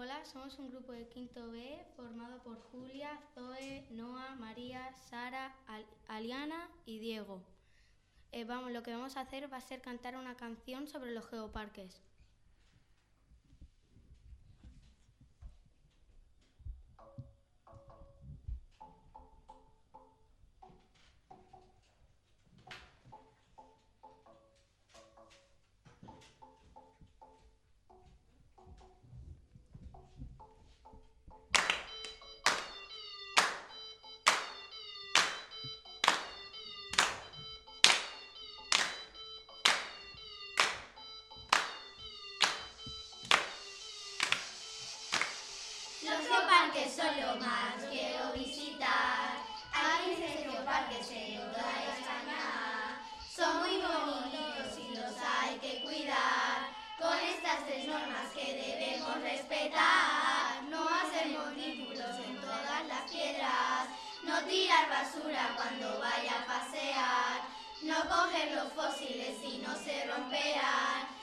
Hola, somos un grupo de quinto B formado por Julia, Zoe, Noah, María, Sara, Aliana y Diego. Eh, vamos, lo que vamos a hacer va a ser cantar una canción sobre los geoparques. Los geoparques son lo más, quiero visitar. Hay seis geoparques en toda España. Son muy bonitos y los hay que cuidar. Con estas tres normas que debemos respetar. No hacer montículos en todas las piedras. No tirar basura cuando vaya a pasear. No coger los fósiles y no se romperán.